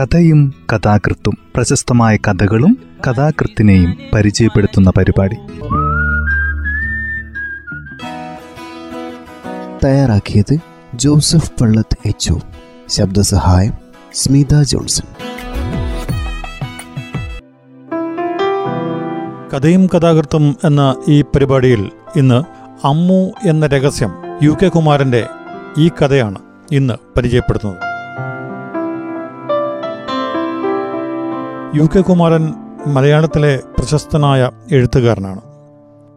കഥയും കഥാകൃത്തും പ്രശസ്തമായ കഥകളും കഥാകൃത്തിനെയും പരിചയപ്പെടുത്തുന്ന പരിപാടി. തയ്യാറാക്കിയത് ജോസഫ് പള്ളത്ത് എച്ച് ശബ്ദസഹായം സ്മിത ജോൺസൺ. കഥയും കഥാകൃത്തും എന്ന ഈ പരിപാടിയിൽ ഇന്ന് അമ്മു എന്ന രഹസ്യം യു കെ കുമാരന്റെ ഈ കഥയാണ് ഇന്ന് പരിചയപ്പെടുത്തുന്നത് യു കെ കുമാരൻ മലയാളത്തിലെ പ്രശസ്തനായ എഴുത്തുകാരനാണ്.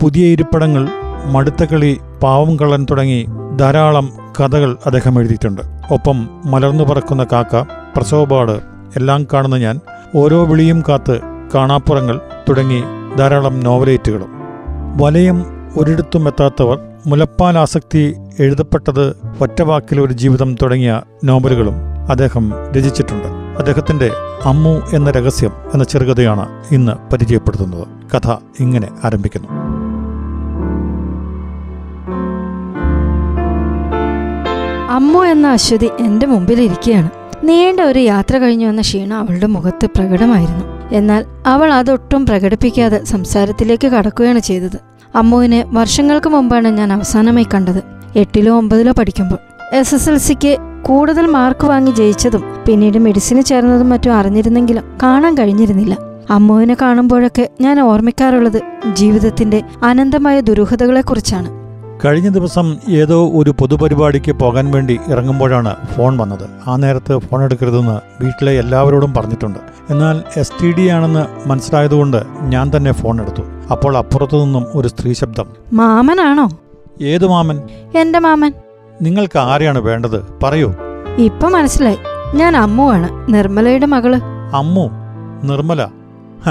പുതിയ ഇരിപ്പിടങ്ങൾ മടുത്തകളി പാവം കള്ളൻ തുടങ്ങി ധാരാളം കഥകൾ അദ്ദേഹം എഴുതിയിട്ടുണ്ട്. ഒപ്പം മലർന്നു പറക്കുന്ന കാക്ക പ്രസവപാട് എല്ലാം കാണുന്ന ഞാൻ ഓരോ വിളിയും കാത്ത് കാണാപ്പുറങ്ങൾ തുടങ്ങി ധാരാളം നോവലേറ്റുകളും. വലയം ഒരിടത്തും എത്താത്തവർ മുലപ്പാൽ ആസക്തി എഴുതപ്പെട്ടത് ഒറ്റവാക്കിൽ ഒരു ജീവിതം തുടങ്ങിയ നോവലുകളും അദ്ദേഹം രചിച്ചിട്ടുണ്ട്. അദ്ദേഹത്തിന്റെ അമ്മു എന്ന രഹസ്യം എന്ന ചെറുകഥയാണ് ഇന്ന് പരിചയപ്പെടുത്തുന്നത്. കഥ ഇങ്ങനെ ആരംഭിക്കുന്നു. അമ്മു എന്ന അശ്വതി എന്റെ മുമ്പിലിരിക്കുകയാണ്. നീണ്ട ഒരു യാത്ര കഴിഞ്ഞു വന്ന ക്ഷീണം അവളുടെ മുഖത്ത് പ്രകടമായിരുന്നു. എന്നാൽ അവൾ അതൊട്ടും പ്രകടിപ്പിക്കാതെ സംസാരത്തിലേക്ക് കടക്കുകയാണ് ചെയ്തത്. അമ്മുവിനെ വർഷങ്ങൾക്ക് മുമ്പാണ് ഞാൻ അവസാനമായി കണ്ടത്. എട്ടിലോ ഒമ്പതിലോ പഠിക്കുമ്പോൾ. എസ് എസ് എൽ സിക്ക് കൂടുതൽ മാർക്ക് വാങ്ങി ജയിച്ചതും പിന്നീട് മെഡിസിന് ചേർന്നതും മറ്റും അറിഞ്ഞിരുന്നെങ്കിലും കാണാൻ കഴിഞ്ഞിരുന്നില്ല. അമ്മുവിനെ കാണുമ്പോഴൊക്കെ ഞാൻ ഓർമ്മിക്കാറുള്ളത് ജീവിതത്തിന്റെ അനന്തമായ ദുരൂഹതകളെക്കുറിച്ചാണ്. കഴിഞ്ഞ ദിവസം ഏതോ ഒരു പൊതുപരിപാടിക്ക് പോകാൻ വേണ്ടി ഇറങ്ങുമ്പോഴാണ് ഫോൺ വന്നത്. ആ നേരത്ത് ഫോൺ എടുക്കരുതെന്ന് വീട്ടിലെ എല്ലാവരോടും പറഞ്ഞിട്ടുണ്ട്. എന്നാൽ എസ് ടി ഡി ആണെന്ന് മനസ്സിലായതുകൊണ്ട് ഞാൻ തന്നെ ഫോൺ എടുത്തു. അപ്പോൾ അപ്പുറത്തു നിന്നും ഒരു സ്ത്രീ ശബ്ദം. മാമനാണോ? ഏത് മാമൻ? എന്റെ മാമൻ. നിങ്ങൾക്ക് ആരെയാണ് വേണ്ടത്? പറയൂ. ഇപ്പൊ മനസ്സിലായി. ഞാൻ അമ്മുവാണ് നിർമ്മലയുടെ മകൾ. അമ്മു? നിർമ്മല. ഹ,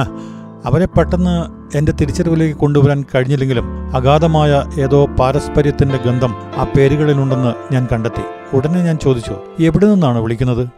അവരെ പെട്ടെന്ന് എന്റെ തിരിച്ചറിവിലേക്ക് കൊണ്ടുവരാൻ കഴിഞ്ഞില്ലെങ്കിലും അഗാധമായ ഏതോ പാരസ്പര്യത്തിന്റെ ഗന്ധം ആ പേരുകളിലുണ്ടെന്ന് ഞാൻ കണ്ടെത്തി. ഉടനെ ഞാൻ ചോദിച്ചു എവിടെ നിന്നാണ് വിളിക്കുന്നത്?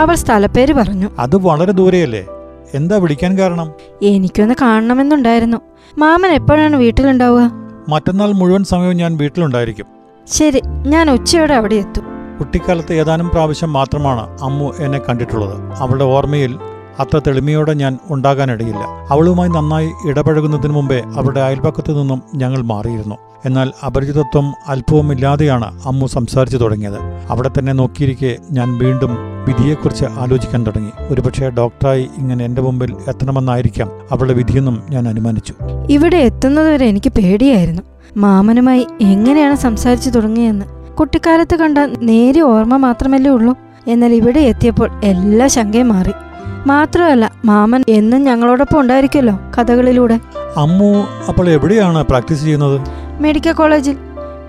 അവൾ സ്ഥലപ്പേര് പറഞ്ഞു. അത് വളരെ ദൂരെയല്ലേ? എന്താ വിളിക്കാൻ കാരണം? എനിക്കൊന്ന് കാണണമെന്നുണ്ടായിരുന്നു. മാമൻ എപ്പോഴാണ് വീട്ടിലുണ്ടാവുക? മറ്റന്നാൾ മുഴുവൻ സമയവും ഞാൻ വീട്ടിലുണ്ടായിരിക്കും. ശരി ഞാൻ ഉച്ചയോടെ അവിടെ എത്തും. കുട്ടിക്കാലത്ത് ഏതാനും പ്രാവശ്യം മാത്രമാണ് അമ്മു എന്നെ കണ്ടിട്ടുള്ളത്. അവളുടെ ഓർമ്മയിൽ അത്ര തെളിമയോടെ ഞാൻ ഉണ്ടാകാനിടയില്ല. അവളുമായി നന്നായി ഇടപഴകുന്നതിന് മുമ്പേ അവളുടെ അയൽപക്കത്തു നിന്നും ഞങ്ങൾ മാറിയിരുന്നു. എന്നാൽ അപരിചിതത്വം അല്പവുമില്ലാതെയാണ് അമ്മു സംസാരിച്ചു തുടങ്ങിയത്. അവിടെ തന്നെ നോക്കിയിരിക്കെ ഞാൻ വീണ്ടും വിധിയെക്കുറിച്ച് ആലോചിക്കാൻ തുടങ്ങി. ഒരുപക്ഷെ ഡോക്ടറായി ഇങ്ങനെ എന്റെ മുമ്പിൽ എത്തണമെന്നായിരിക്കാം അവളുടെ വിധിയെന്നും ഞാൻ അനുമാനിച്ചു. ഇവിടെ എത്തുന്നതുവരെ എനിക്ക് പേടിയായിരുന്നു. മാമനുമായി എങ്ങനെയാണ് സംസാരിച്ചു തുടങ്ങിയെന്ന്. കുട്ടിക്കാലത്ത് കണ്ട നേരിയ ഓർമ്മ മാത്രമല്ലേ ഉള്ളൂ. എന്നാൽ ഇവിടെ എത്തിയപ്പോൾ എല്ലാ ശങ്കയും മാറി. മാത്രമല്ല മാമൻ എന്നും ഞങ്ങളോടൊപ്പം ഉണ്ടായിരിക്കുമല്ലോ കഥകളിലൂടെ. അമ്മു അപ്പോൾ എവിടെയാണ് പ്രാക്ടീസ് ചെയ്യുന്നത്? മെഡിക്കൽ കോളേജിൽ.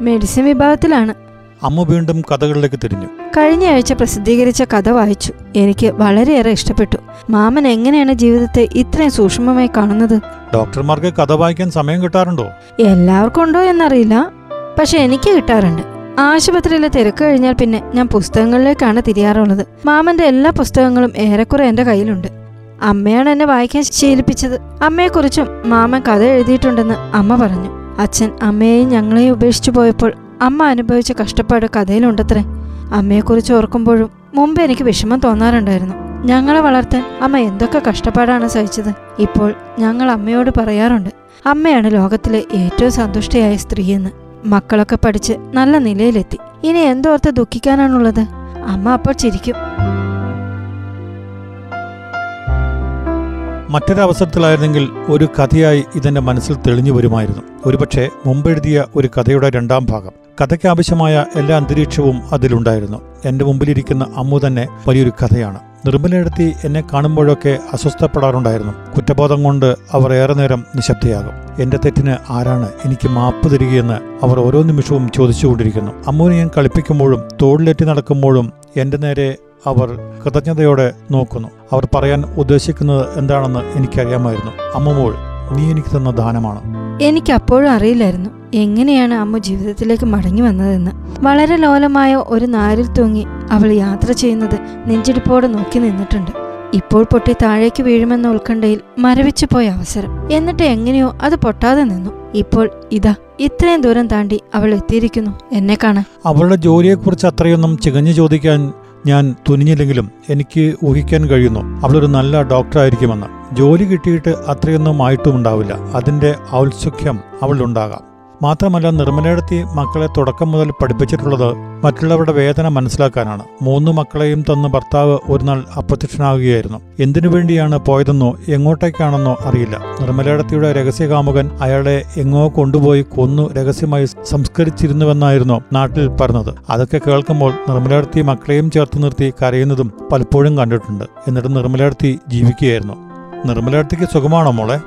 മെഡിസിൻ വിഭാഗത്തിലാണ്. അമ്മു വീണ്ടും കഥകളിലേക്ക് തിരിഞ്ഞു. കഴിഞ്ഞ ആഴ്ച പ്രസിദ്ധീകരിച്ച കഥ വായിച്ചു. എനിക്ക് വളരെയേറെ ഇഷ്ടപ്പെട്ടു. മാമൻ എങ്ങനെയാണ് ജീവിതത്തെ ഇത്രയും സൂക്ഷ്മമായി കാണുന്നത്? ഡോക്ടർമാർക്ക് കഥ വായിക്കാൻ സമയം കിട്ടാറുണ്ടോ? എല്ലാവർക്കും ഉണ്ടോ എന്നറിയില്ല. പക്ഷെ എനിക്ക് കിട്ടാറുണ്ട്. ആശുപത്രിയിലെ തിരക്ക് കഴിഞ്ഞാൽ പിന്നെ ഞാൻ പുസ്തകങ്ങളിലേക്കാണ് തിരിയാറുള്ളത്. മാമന്റെ എല്ലാ പുസ്തകങ്ങളും ഏറെക്കുറെ എന്റെ കയ്യിലുണ്ട്. അമ്മയാണ് എന്നെ വായിക്കാൻ ശീലിപ്പിച്ചത്. അമ്മയെക്കുറിച്ചും മാമൻ കഥ എഴുതിയിട്ടുണ്ടെന്ന് അമ്മ പറഞ്ഞു. അച്ഛൻ അമ്മയെയും ഞങ്ങളെയും ഉപേക്ഷിച്ചു പോയപ്പോൾ അമ്മ അനുഭവിച്ച കഷ്ടപ്പാട് കഥയിലുണ്ടത്രേ. അമ്മയെക്കുറിച്ച് ഓർക്കുമ്പോഴും മുമ്പ് എനിക്ക് വിഷമം തോന്നാറുണ്ടായിരുന്നു. ഞങ്ങളെ വളർത്താൻ അമ്മ എന്തൊക്കെ കഷ്ടപ്പാടാണ് സഹിച്ചത്. ഇപ്പോൾ ഞങ്ങൾ അമ്മയോട് പറയാറുണ്ട് അമ്മയാണ് ലോകത്തിലെ ഏറ്റവും സന്തുഷ്ടയായ സ്ത്രീയെന്ന്. മക്കളൊക്കെ പഠിച്ച് നല്ല നിലയിലെത്തി. ഇനി എന്തോർത്ത് ദുഃഖിക്കാനാണുള്ളത്? അമ്മ അപ്പോൾ ചിരിക്കും. മറ്റൊരവസരത്തിലായിരുന്നെങ്കിൽ ഒരു കഥയായി ഇതെന്റെ മനസ്സിൽ തെളിഞ്ഞു വരുമായിരുന്നു. ഒരുപക്ഷെ മുമ്പെഴുതിയ ഒരു കഥയുടെ രണ്ടാം ഭാഗം. കഥയ്ക്ക് ആവശ്യമായ എല്ലാ അന്തരീക്ഷവും അതിലുണ്ടായിരുന്നു. എന്റെ മുമ്പിലിരിക്കുന്ന അമ്മു തന്നെ വലിയൊരു കഥയാണ്. നിർമ്മലയെടുത്തി എന്നെ കാണുമ്പോഴൊക്കെ അസ്വസ്ഥപ്പെടാറുണ്ടായിരുന്നു. കുറ്റബോധം കൊണ്ട് അവർ ഏറെ നേരം നിശബ്ദയാകും. എന്റെ തെറ്റിന് ആരാണ് എനിക്ക് മാപ്പ് തരികയെന്ന് അവർ ഓരോ നിമിഷവും ചോദിച്ചുകൊണ്ടിരിക്കുന്നു. അമ്മുവിനെ ഞാൻ കളിപ്പിക്കുമ്പോഴും തോളിലേറ്റി നടക്കുമ്പോഴും എന്റെ നേരെ അവർ കൃതജ്ഞതയോടെ നോക്കുന്നു. അവർ പറയാൻ ഉദ്ദേശിക്കുന്നത് എന്താണെന്ന് എനിക്കറിയാമായിരുന്നു. അമ്മമോൾ നീ എനിക്ക് തന്ന ദാനമാണ്. എനിക്ക് അപ്പോഴും അറിയില്ലായിരുന്നു. എങ്ങനെയാണ് അമ്മ ജീവിതത്തിലേക്ക് മടങ്ങി വന്നതെന്ന്. വളരെ ലോലമായ ഒരു നാരിൽ തൂങ്ങി അവൾ യാത്ര ചെയ്യുന്നത് നെഞ്ചിടിപ്പോടെ നോക്കി നിന്നിട്ടുണ്ട്. ഇപ്പോൾ പൊട്ടി താഴേക്ക് വീഴുമെന്ന ഉത്കണ്ഠയിൽ മരവിച്ചു പോയ അവസരം. എന്നിട്ട് എങ്ങനെയോ അത് പൊട്ടാതെ നിന്നു. ഇപ്പോൾ ഇതാ ഇത്രയും ദൂരം താണ്ടി അവൾ എത്തിയിരിക്കുന്നു. എന്നെ കാണാൻ. അവളുടെ ജോലിയെക്കുറിച്ച് അത്രയൊന്നും ചികഞ്ഞു ചോദിക്കാൻ ഞാൻ തുനിഞ്ഞില്ലെങ്കിലും എനിക്ക് ഊഹിക്കാൻ കഴിയുന്നു. അവളൊരു നല്ല ഡോക്ടറായിരിക്കുമെന്ന്. ജോലി കിട്ടിയിട്ട് അത്രയൊന്നും ആയിട്ടും ഉണ്ടാവില്ല അതിന്റെ ഔത്സുഖ്യം അവളിലുണ്ടാകാം മാത്രമല്ല നിർമ്മലയെടുത്തി മക്കളെ തുടക്കം മുതൽ പഠിപ്പിച്ചിട്ടുള്ളത് മറ്റുള്ളവരുടെ വേദന മനസ്സിലാക്കാനാണ്. മൂന്ന് മക്കളെയും തന്ന ഭർത്താവ് ഒരു നാൾ അപ്രത്യക്ഷനാകുകയായിരുന്നു. എന്തിനു വേണ്ടിയാണ് പോയതെന്നോ എങ്ങോട്ടേക്കാണെന്നോ അറിയില്ല. നിർമ്മലയിടത്തിയുടെ രഹസ്യകാമുകൻ അയാളെ എങ്ങോ കൊണ്ടുപോയി കൊന്നു രഹസ്യമായി സംസ്കരിച്ചിരുന്നുവെന്നായിരുന്നു നാട്ടിൽ പറഞ്ഞത്. അതൊക്കെ കേൾക്കുമ്പോൾ നിർമ്മലയിടത്തി മക്കളെയും ചേർത്ത് നിർത്തി കരയുന്നതും പലപ്പോഴും കണ്ടിട്ടുണ്ട്. എന്നിട്ട് നിർമ്മലയിടത്തി ജീവിക്കുകയായിരുന്നു. നിർമ്മലയിടത്തിക്ക് സുഖമാണോ മോളെ?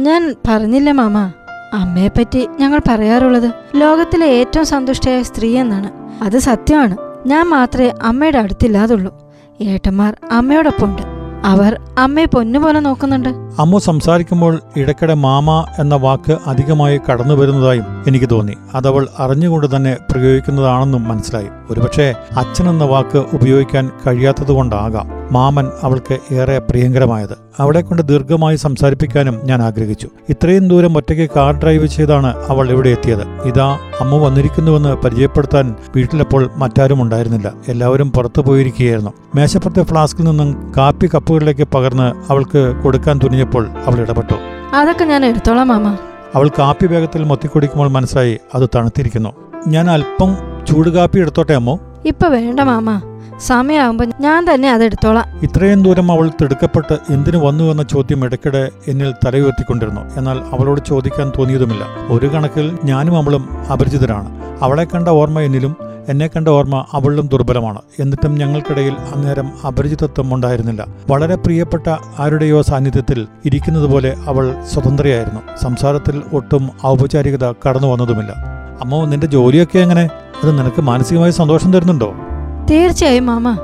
ഞാൻ പറഞ്ഞില്ല മാമ. അമ്മയെപ്പറ്റി ഞങ്ങൾ പറയാറുള്ളത് ലോകത്തിലെ ഏറ്റവും സന്തുഷ്ടയായ സ്ത്രീ എന്നാണ്. അത് സത്യമാണ്. ഞാൻ മാത്രമേ അമ്മയുടെ അടുത്തില്ലാതുള്ളൂ. ഏട്ടന്മാർ അമ്മയോടൊപ്പം ഉണ്ട് അവർ അമ്മയെ പൊന്നുപോലെ നോക്കുന്നുണ്ട്. അമ്മ സംസാരിക്കുമ്പോൾ ഇടയ്ക്കിടെ മാമ എന്ന വാക്ക് അധികമായി കടന്നു വരുന്നതായും എനിക്ക് തോന്നി. അതവൾ അറിഞ്ഞുകൊണ്ട് തന്നെ പ്രയോഗിക്കുന്നതാണെന്നും മനസ്സിലായി. ഒരുപക്ഷെ അച്ഛൻ എന്ന വാക്ക് ഉപയോഗിക്കാൻ കഴിയാത്തതുകൊണ്ടാകാം. മാമൻ അവൾക്ക് ഏറെ പ്രിയങ്കരമായത്. അവളെ കൊണ്ട് ദീർഘമായി സംസാരിപ്പിക്കാനും ഞാൻ ആഗ്രഹിച്ചു. ഇത്രയും ദൂരം ഒറ്റയ്ക്ക് കാർ ഡ്രൈവ് ചെയ്താണ് അവൾ ഇവിടെ എത്തിയത്. ഇതാ അമ്മ വന്നിരിക്കുന്നുവെന്ന് പരിചയപ്പെടുത്താൻ വീട്ടിലപ്പോൾ മറ്റാരും ഉണ്ടായിരുന്നില്ല. എല്ലാവരും പുറത്തു പോയിരിക്കുകയായിരുന്നു. മേശപ്പുറത്തെ ഫ്ലാസ്കിൽ നിന്നും കാപ്പി കപ്പുകളിലേക്ക് പകർന്ന് അവൾക്ക് കൊടുക്കാൻ തുനിഞ്ഞപ്പോൾ അവൾ ഇടപെട്ടു. അതൊക്കെ ഞാൻ എടുത്തോളാം മാമ. അവൾ കാപ്പി വേഗത്തിൽ മൊത്തിക്കുടിക്കുമ്പോൾ മനസ്സായി അത് തണുത്തിരിക്കുന്നു. ഞാൻ അല്പം ചൂട് കാപ്പി എടുത്തോട്ടെ അമ്മോ? ഇപ്പൊ വേണ്ട മാമ. സമയമാകുമ്പോ ഞാൻ തന്നെ അത് എടുത്തോളാം ഇത്രയും ദൂരം അവൾ തിടുക്കപ്പെട്ട് എന്തിനു വന്നു എന്ന ചോദ്യം ഇടയ്ക്കിടെ എന്നിൽ തലയുയർത്തിക്കൊണ്ടിരുന്നു. എന്നാൽ അവളോട് ചോദിക്കാൻ തോന്നിയതുമില്ല. ഒരു കണക്കിൽ ഞാനും അവളും അപരിചിതരാണ്. അവളെ കണ്ട ഓർമ്മ എന്നിലും എന്നെ കണ്ട ഓർമ്മ അവളിലും ദുർബലമാണ്. എന്നിട്ടും ഞങ്ങൾക്കിടയിൽ അന്നേരം അപരിചിതത്വം ഉണ്ടായിരുന്നില്ല. വളരെ പ്രിയപ്പെട്ട ആരുടെയോ സാന്നിധ്യത്തിൽ ഇരിക്കുന്നത് പോലെ അവൾ സ്വതന്ത്രയായിരുന്നു. സംസാരത്തിൽ ഒട്ടും ഔപചാരികത കടന്നു വന്നതുമില്ല അമ്മോ നിന്റെ ജോലിയൊക്കെ എങ്ങനെ? അത് നിനക്ക് മാനസികമായി സന്തോഷം തരുന്നുണ്ടോ? തീർച്ചയായും മാമ.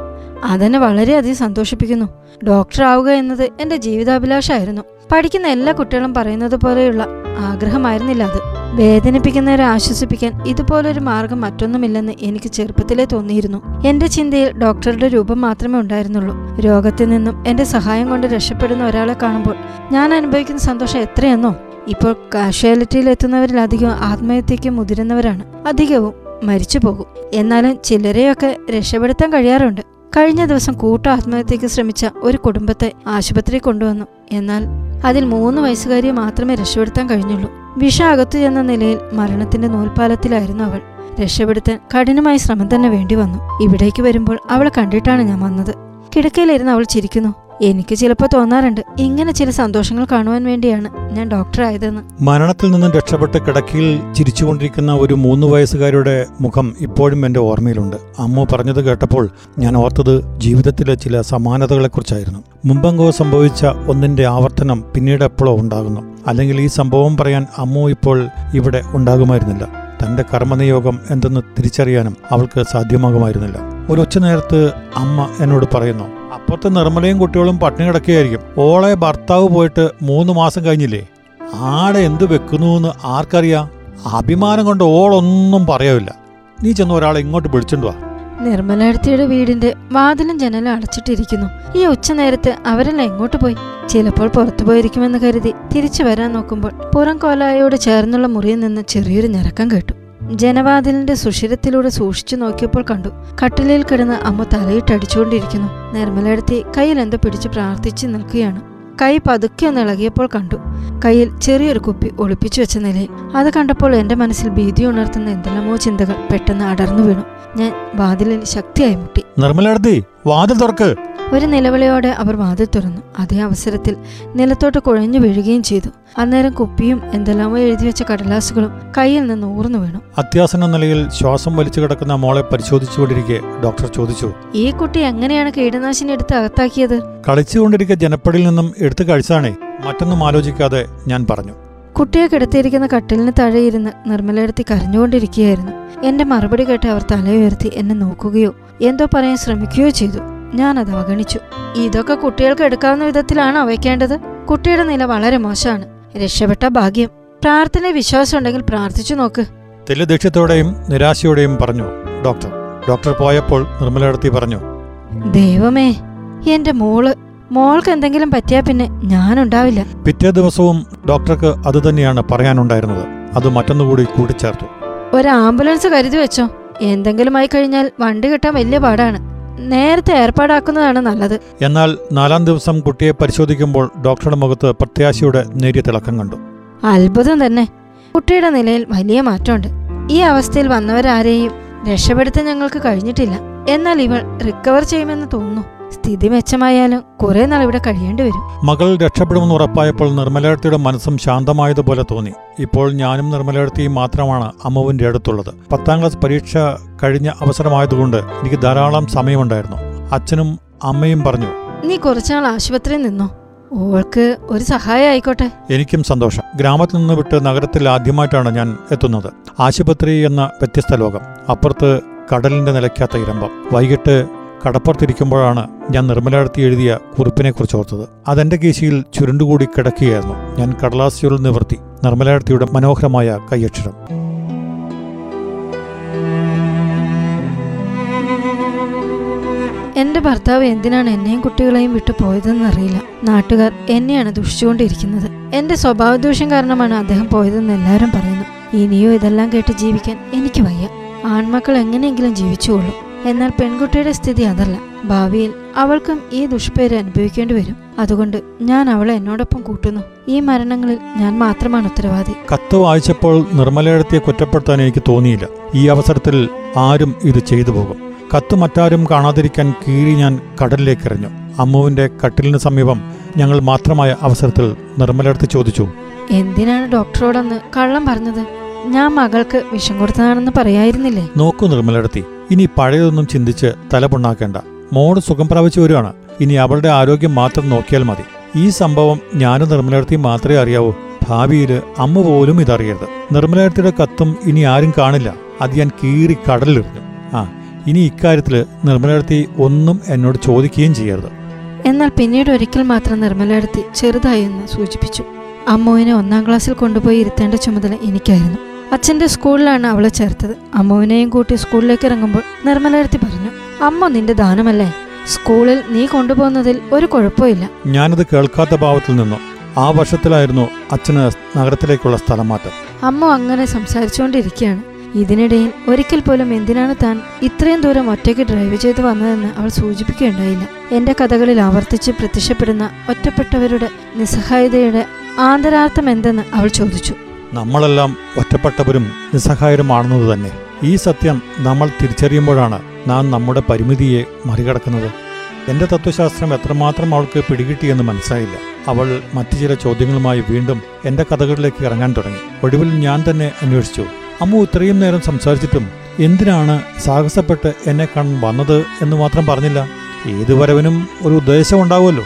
അതെന്നെ വളരെയധികം സന്തോഷിപ്പിക്കുന്നു. ഡോക്ടർ ആവുക എന്നത് എന്റെ ജീവിതാഭിലാഷമായിരുന്നു പഠിക്കുന്ന എല്ലാ കുട്ടികളും പറയുന്നത് പോലെയുള്ള ആഗ്രഹമായിരുന്നില്ല അത്. വേദനിപ്പിക്കുന്നവരെ ആശ്വസിപ്പിക്കാൻ ഇതുപോലൊരു മാർഗം മറ്റൊന്നുമില്ലെന്ന് എനിക്ക് ചെറുപ്പത്തിലേ തോന്നിയിരുന്നു. എന്റെ ചിന്തയിൽ ഡോക്ടറുടെ രൂപം മാത്രമേ ഉണ്ടായിരുന്നുള്ളൂ. രോഗത്തിൽ നിന്നും എന്റെ സഹായം കൊണ്ട് രക്ഷപ്പെടുന്ന ഒരാളെ കാണുമ്പോൾ ഞാൻ അനുഭവിക്കുന്ന സന്തോഷം എത്രയെന്നോ. ഇപ്പോൾ കാഷ്വാലിറ്റിയിൽ എത്തുന്നവരിലധികം ആത്മഹത്യയ്ക്ക് മുതിരുന്നവരാണ്. അധികവും മരിച്ചു പോകും. എന്നാലും ചിലരെയൊക്കെ രക്ഷപ്പെടുത്താൻ കഴിയാറുണ്ട്. കഴിഞ്ഞ ദിവസം കൂട്ട ആത്മഹത്യക്ക് ശ്രമിച്ച ഒരു കുടുംബത്തെ ആശുപത്രി കൊണ്ടുവന്നു. എന്നാൽ അതിൽ മൂന്ന് വയസ്സുകാരിയെ മാത്രമേ രക്ഷപ്പെടുത്താൻ കഴിഞ്ഞുള്ളൂ. വിഷ അകത്തു ചെന്ന നിലയിൽ മരണത്തിന്റെ നൂൽപാലത്തിലായിരുന്നു അവൾ. രക്ഷപ്പെടുത്താൻ കഠിനമായ ശ്രമം തന്നെ വേണ്ടി വന്നു. ഇവിടേക്ക് വരുമ്പോൾ അവളെ കണ്ടിട്ടാണ് ഞാൻ വന്നത്. കിടക്കയിലിരുന്ന് അവൾ ചിരിക്കുന്നു. എനിക്ക് ചിലപ്പോൾ തോന്നാറുണ്ട്. ഇങ്ങനെ ചില സന്തോഷങ്ങൾ കാണുവാൻ വേണ്ടിയാണ് ഞാൻ ഡോക്ടർ ഡോക്ടറായതെന്ന് മരണത്തിൽ നിന്നും രക്ഷപ്പെട്ട് കിടക്കയിൽ ചിരിച്ചുകൊണ്ടിരിക്കുന്ന ഒരു മൂന്ന് വയസ്സുകാരുടെ മുഖം ഇപ്പോഴും എന്റെ ഓർമ്മയിലുണ്ട്. അമ്മ പറഞ്ഞത് കേട്ടപ്പോൾ ഞാൻ ഓർത്തത് ജീവിതത്തിലെ ചില സമാനതകളെക്കുറിച്ചായിരുന്നു. മുമ്പെങ്കോ സംഭവിച്ച ഒന്നിന്റെ ആവർത്തനം പിന്നീട് എപ്പോഴോ ഉണ്ടാകുന്നു. അല്ലെങ്കിൽ ഈ സംഭവം പറയാൻ അമ്മ ഇപ്പോൾ ഇവിടെ ഉണ്ടാകുമായിരുന്നില്ല. തന്റെ കർമ്മനിയോഗം എന്തെന്ന് തിരിച്ചറിയാനും അവൾക്ക് സാധ്യമാകുമായിരുന്നില്ല. ഒരു ഒച്ച നേരത്ത് അമ്മ എന്നോട് പറയുന്നു അപ്പുറത്തെ നിർമ്മലയും കുട്ടികളും പട്ടിണി കിടക്കുകയായിരിക്കും. ഓളെ ഭർത്താവ് പോയിട്ട് മൂന്ന് മാസം കഴിഞ്ഞില്ലേ? ആടെ എന്ത് വെക്കുന്നു എന്ന് ആർക്കറിയാ? അഭിമാനം കൊണ്ട് ഓളൊന്നും പറയാവില്ല. നീ ചെന്ന് ഒരാളെ ഇങ്ങോട്ട് വിളിച്ചോണ്ട് വാ. നിർമ്മലടുത്തിയുടെ വീടിന്റെ വാതിലും ജനലും അടച്ചിട്ടിരിക്കുന്നു. ഈ ഉച്ച നേരത്ത് അവരെല്ലാം എങ്ങോട്ട് പോയി? ചിലപ്പോൾ പുറത്തു പോയിരിക്കുമെന്ന് കരുതി തിരിച്ചു വരാൻ നോക്കുമ്പോൾ പുറം കോലായോട് ചേർന്നുള്ള മുറിയിൽ നിന്ന് ചെറിയൊരു ഞരക്കം കേട്ടു. ജനവാതിലിന്റെ സുഷിരത്തിലൂടെ സൂക്ഷിച്ചു നോക്കിയപ്പോൾ കണ്ടു. കട്ടിലിൽ കിടന്ന് അമ്മ തലയിട്ടടിച്ചുകൊണ്ടിരിക്കുന്നു നിർമ്മലയിടത്തി കയ്യിൽ എന്തോ പിടിച്ച് പ്രാർത്ഥിച്ചു നിൽക്കുകയാണ്. കൈ പതുക്കെ ഒന്ന് കണ്ടു. കയ്യിൽ ചെറിയൊരു കുപ്പി ഒളിപ്പിച്ചു വെച്ച നിലയിൽ. അത് കണ്ടപ്പോൾ എന്റെ മനസ്സിൽ ഭീതി ഉണർത്തുന്ന എന്തെല്ലാമോ ചിന്തകൾ പെട്ടെന്ന് അടർന്നു വീണു. ഞാൻ വാതിലിൽ ശക്തിയായി മുട്ടി. നിർമ്മലടത്തി വാതിൽ തുറക്ക്. ഒരു നിലവിളിയോടെ അവർ വാതിൽ തുറന്നു. അതേ അവസരത്തിൽ നിലത്തോട്ട് കുഴഞ്ഞു വീഴുകയും ചെയ്തു. അന്നേരം കുപ്പിയും എന്തെല്ലാമോ എഴുതി വെച്ച കടലാസുകളും കയ്യിൽ നിന്ന് ഊർന്നു വീണു. അത്യാസന്ന നിലയിൽ ശ്വാസം വലിച്ചു കിടക്കുന്ന മോളെ പരിശോധിച്ചുകൊണ്ടിരിക്കെ ഡോക്ടർ ചോദിച്ചു ഈ കുട്ടി എങ്ങനെയാണ് കീടനാശിനി എടുത്ത് അകത്താക്കിയത്? കളിച്ചുകൊണ്ടിരിക്കെ ജനപ്പടിയിൽ നിന്നും എടുത്തു കഴിച്ചാണേ. മറ്റൊന്നും ആലോചിക്കാതെ ഞാൻ പറഞ്ഞു. കുട്ടിയെ കിടത്തിയിരിക്കുന്ന കട്ടിലിന് താഴെ ഇരുന്ന് നിർമ്മലയെടുത്തി കരഞ്ഞുകൊണ്ടിരിക്കുകയായിരുന്നു. എന്റെ മറുപടി കേട്ട് അവർ തലയുയർത്തി എന്നെ നോക്കുകയോ എന്തോ പറയാൻ ശ്രമിക്കുകയോ ചെയ്തു. ഞാൻ അത് അവഗണിച്ചു. ഇതൊക്കെ കുട്ടികൾക്ക് എടുക്കാവുന്ന വിധത്തിലാണ് വയ്ക്കേണ്ടത് കുട്ടിയുടെ നില വളരെ മോശമാണ്. രക്ഷപ്പെട്ട ഭാഗ്യം. പ്രാർത്ഥന വിശ്വാസം ഉണ്ടെങ്കിൽ പ്രാർത്ഥിച്ചു നോക്ക്. തെല്ലുദേഷ്യത്തോടെയും നിരാശയോടെയും പറഞ്ഞു ഡോക്ടർ ഡോക്ടർ പോയപ്പോൾ നിർമ്മലടത്തി പറഞ്ഞു ദൈവമേ എന്റെ മോൾ മോൾക്ക് എന്തെങ്കിലും പറ്റിയാ പിന്നെ ഞാനുണ്ടാവില്ല. പിറ്റേ ദിവസവും ഡോക്ടർക്ക് അത് തന്നെയാണ് പറയാനുണ്ടായിരുന്നത്. അത് മറ്റൊന്നുകൂടി കൂട്ടിച്ചേർത്തു. ഒരു ആംബുലൻസ് കരുതി വെച്ചോ. എന്തെങ്കിലും ആയി കഴിഞ്ഞാൽ വണ്ടി കിട്ടാൻ വലിയ പാടാണ്. നേരത്തെ ഏർപ്പാടാക്കുന്നതാണ് നല്ലത്. എന്നാൽ നാലാം ദിവസം കുട്ടിയെ പരിശോധിക്കുമ്പോൾ ഡോക്ടറുടെ മുഖത്ത് പ്രത്യാശയുടെ നേരിയ തിളക്കം കണ്ടു. അത്ഭുതം തന്നെ. കുട്ടിയുടെ നിലയിൽ വലിയ മാറ്റമുണ്ട്. ഈ അവസ്ഥയിൽ വന്നവരാരെയും രക്ഷപ്പെടുത്താൻ ഞങ്ങൾക്ക് കഴിഞ്ഞിട്ടില്ല. എന്നാൽ ഇവൾ റിക്കവർ ചെയ്യുമെന്ന് തോന്നുന്നു. സ്ഥിതി മെച്ചമായാലും കുറെ നാൾ ഇവിടെ കഴിയേണ്ടി വരും. മകൾ രക്ഷപ്പെടുമെന്ന് ഉറപ്പായപ്പോൾ നിർമ്മലയുടെ മനസ്സും ശാന്തമായതുപോലെ തോന്നി. ഇപ്പോൾ ഞാനും നിർമ്മലയും മാത്രമാണ് അമ്മുവിന്റെ അടുത്തുള്ളത്. പത്താം ക്ലാസ് പരീക്ഷ കഴിഞ്ഞ അവസരമായതുകൊണ്ട് എനിക്ക് ധാരാളം സമയമുണ്ടായിരുന്നു. അച്ഛനും അമ്മയും പറഞ്ഞു നീ കുറച്ചുനാൾ ആശുപത്രിയിൽ നിന്നോ? ഓൾക്ക് ഒരു സഹായം ആയിക്കോട്ടെ. എനിക്കും സന്തോഷം. ഗ്രാമത്തിൽ നിന്ന് വിട്ട് നഗരത്തിൽ ആദ്യമായിട്ടാണ് ഞാൻ എത്തുന്നത്. ആശുപത്രി എന്ന വ്യത്യസ്ത ലോകം. അപ്പുറത്ത് കടലിന്റെ നിലയ്ക്കാത്ത ഇരമ്പം. വൈകിട്ട് കടപ്പുറത്തിരിക്കുമ്പോഴാണ് ഞാൻ നിർമ്മലടത്തി എഴുതിയ കുറിപ്പിനെക്കുറിച്ച് ഓർത്തത് അതെന്റെ കേശിയിൽ ചുരുണ്ടുകൂടി കിടക്കുകയായിരുന്നു. ഞാൻ കടലാസിയോൾ നിവർത്തി നിർമ്മലടത്തിയുടെ മനോഹരമായ കൈയക്ഷരം. എന്റെ ഭർത്താവ് എന്തിനാണ് എന്നെയും കുട്ടികളെയും വിട്ടു പോയതെന്ന് അറിയില്ല. നാട്ടുകാർ എന്നെയാണ് ദുഷിച്ചുകൊണ്ടിരിക്കുന്നത്. എന്റെ സ്വഭാവദൂഷ്യം കാരണമാണ് അദ്ദേഹം പോയതെന്ന് എല്ലാവരും പറയുന്നു. ഇനിയോ ഇതെല്ലാം കേട്ട് ജീവിക്കാൻ എനിക്ക് വയ്യ. ആൺമക്കൾ എങ്ങനെയെങ്കിലും ജീവിച്ചുകൊള്ളൂ. എന്നാൽ പെൺകുട്ടിയുടെ സ്ഥിതി അതല്ല. ഭാവിയിൽ അവൾക്കും ഈ ദുഷ്പേര് അനുഭവിക്കേണ്ടി വരും. അതുകൊണ്ട് ഞാൻ അവളെ എന്നോടൊപ്പം കൂട്ടുന്നു. ഈ മരണങ്ങളിൽ ഞാൻ മാത്രമാണ് ഉത്തരവാദി. കത്ത് വായിച്ചപ്പോൾ നിർമ്മലയിടത്തെ കുറ്റപ്പെടുത്താൻ എനിക്ക് തോന്നിയില്ല. ഈ അവസരത്തിൽ ആരും ഇത് ചെയ്തു പോകും. കത്ത് മറ്റാരും കാണാതിരിക്കാൻ കീറി ഞാൻ കടലിലേക്ക് എറിഞ്ഞു അമ്മുവിന്റെ കട്ടിലിന് സമീപം ഞങ്ങൾ മാത്രമായ അവസരത്തിൽ നിർമ്മലയിടത്ത് ചോദിച്ചു. എന്തിനാണ് ഡോക്ടറോടൊന്ന് കള്ളം പറഞ്ഞത്? ഞാൻ മകൾക്ക് വിഷം കൊടുത്തതാണെന്ന് പറയായിരുന്നില്ലേ? നോക്കൂ നിർമ്മലടത്തി ഇനി പഴയതൊന്നും ചിന്തിച്ച് തലപുണ്ണാക്കേണ്ട മോൾ സുഖം പ്രാപിച്ചു വരുവാണ് ഇനി അവളുടെ ആരോഗ്യം മാത്രം നോക്കിയാൽ മതി. ഈ സംഭവം ഞാനും നിർമ്മലടത്തി മാത്രമേ അറിയാവൂ. ഭാവിയിൽ അമ്മ പോലും ഇതറിയരുത്. നിർമ്മലടത്തിയുടെ കത്തും ഇനി ആരും കാണില്ല. അത് ഞാൻ കീറി കടലിലെറിഞ്ഞു ആ ഇനി ഇക്കാര്യത്തിൽ നിർമ്മലടത്തി ഒന്നും എന്നോട് ചോദിക്കുകയും ചെയ്യരുത്. എന്നാൽ പിന്നീട് ഒരിക്കൽ മാത്രം നിർമ്മലയെടുത്തി ചെറുതായി എന്ന് സൂചിപ്പിച്ചു. അമ്മുവിനെ ഒന്നാം ക്ലാസ്സിൽ കൊണ്ടുപോയി ഇരുത്തേണ്ട ചുമതല എനിക്കായിരുന്നു. അച്ഛന്റെ സ്കൂളിലാണ് അവളെ ചേർത്തത്. അമ്മുവിനെയും കൂട്ടി സ്കൂളിലേക്ക് ഇറങ്ങുമ്പോൾ നിർമ്മലയെടുത്തി പറഞ്ഞു അമ്മ നിന്റെ ദാനമല്ലേ? സ്കൂളിൽ നീ കൊണ്ടുപോകുന്നതിൽ ഒരു കുഴപ്പമില്ല ഞാനത് കേൾക്കാത്ത ഭാവത്തിൽ നിന്നോ. ആ വർഷത്തിലായിരുന്നു അച്ഛന് നഗരത്തിലേക്കുള്ള സ്ഥലം മാറ്റം. അമ്മ അങ്ങനെ സംസാരിച്ചുകൊണ്ടിരിക്കുകയാണ്. ഇതിനിടയിൽ ഒരിക്കൽ പോലും എന്തിനാണ് താൻ ഇത്രയും ദൂരം ഒറ്റയ്ക്ക് ഡ്രൈവ് ചെയ്ത് വന്നതെന്ന് അവൾ സൂചിപ്പിക്കുകയുണ്ടായില്ല. എന്റെ കഥകളിൽ ആവർത്തിച്ച് പ്രത്യക്ഷപ്പെടുന്ന ഒറ്റപ്പെട്ടവരുടെ നിസ്സഹായതയുടെ ആന്തരാർത്ഥം എന്തെന്ന് അവൾ ചോദിച്ചു. നമ്മളെല്ലാം ഒറ്റപ്പെട്ടവരും നിസ്സഹായരുമാണെന്നത് തന്നെ. ഈ സത്യം നമ്മൾ തിരിച്ചറിയുമ്പോഴാണ് നാം നമ്മുടെ പരിമിതിയെ മറികടക്കുന്നത്. എന്റെ തത്വശാസ്ത്രം എത്രമാത്രം അവൾക്ക് പിടികിട്ടിയെന്ന് മനസ്സിലായില്ല. അവൾ മറ്റു ചില ചോദ്യങ്ങളുമായി വീണ്ടും എന്റെ കഥകളിലേക്ക് ഇറങ്ങാൻ തുടങ്ങി. ഒടുവിൽ ഞാൻ തന്നെ അന്വേഷിച്ചു. അമ്മ ഇത്രയും നേരം സംസാരിച്ചിട്ടും എന്തിനാണ് സാഹസപ്പെട്ട് എന്നെ കാണാൻ വന്നത് എന്ന് മാത്രം പറഞ്ഞില്ല. ഏതുവരവിനും ഒരു ഉദ്ദേശം ഉണ്ടാവുമല്ലോ.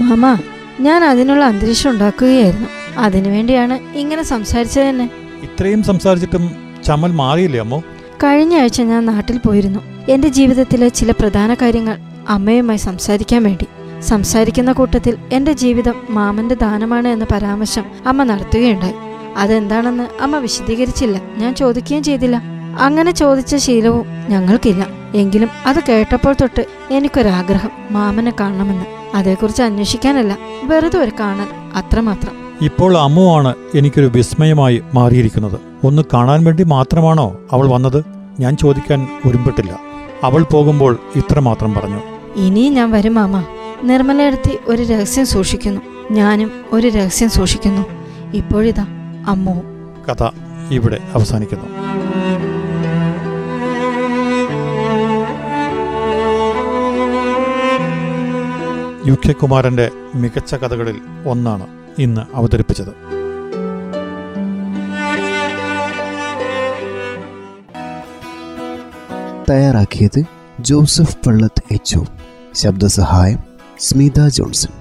മാമ ഞാൻ അതിനുള്ള അന്തരീക്ഷം ഉണ്ടാക്കുകയായിരുന്നു. അതിനുവേണ്ടിയാണ് ഇങ്ങനെ സംസാരിച്ചത് തന്നെ. ഇത്രയും സംസാരിച്ചിട്ടും ചമൽ മാറിയില്ലേ അമ്മോ? കഴിഞ്ഞ ആഴ്ച ഞാൻ നാട്ടിൽ പോയിരുന്നു. എന്റെ ജീവിതത്തിലെ ചില പ്രധാന കാര്യങ്ങൾ അമ്മയുമായി സംസാരിക്കാൻ വേണ്ടി. സംസാരിക്കുന്ന കൂട്ടത്തിൽ എന്റെ ജീവിതം മാമന്റെ ദാനമാണ് എന്ന പരാമർശം അമ്മ നടത്തുകയുണ്ടായി. അതെന്താണെന്ന് അമ്മ വിശദീകരിച്ചില്ല. ഞാൻ ചോദിക്കുകയും ചെയ്തില്ല. അങ്ങനെ ചോദിച്ച ശീലവും ഞങ്ങൾക്കില്ല. എങ്കിലും അത് കേട്ടപ്പോൾ തൊട്ട് എനിക്കൊരാഗ്രഹം മാമനെ കാണണമെന്ന്. അതേക്കുറിച്ച് അന്വേഷിക്കാനല്ല വെറുതെ ഒരു കാണൽ അത്രമാത്രം. ഇപ്പോൾ അമ്മുവാണ് എനിക്കൊരു വിസ്മയമായി മാറിയിരിക്കുന്നത്. ഒന്ന് കാണാൻ വേണ്ടി മാത്രമാണോ അവൾ വന്നത്? ഞാൻ ചോദിക്കാൻ ഒരുമ്പെട്ടില്ല. അവൾ പോകുമ്പോൾ ഇത്ര മാത്രം പറഞ്ഞു. ഇനിയും ഞാൻ വരും മാമ. നിർമ്മലയെടുത്തി ഒരു രഹസ്യം സൂക്ഷിക്കുന്നു. ഞാനും ഒരു രഹസ്യം സൂക്ഷിക്കുന്നു. ഇപ്പോഴിതാ അമ്മവും കഥ ഇവിടെ അവസാനിക്കുന്നു. യു കെ കുമാരന്റെ മികച്ച കഥകളിൽ ഒന്നാണ്. ഇന്ന് അവതരിപ്പിച്ചത്. തയ്യാറാക്കിയത് ജോസഫ് പള്ളത്ത് എച്ച് ശബ്ദസഹായം സ്മിത ജോൺസൺ.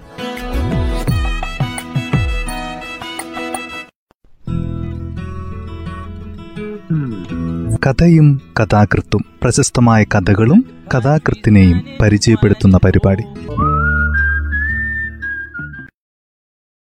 കഥയും കഥാകൃത്തും പ്രശസ്തമായ കഥകളും കഥാകൃത്തിനെയും പരിചയപ്പെടുത്തുന്ന പരിപാടി.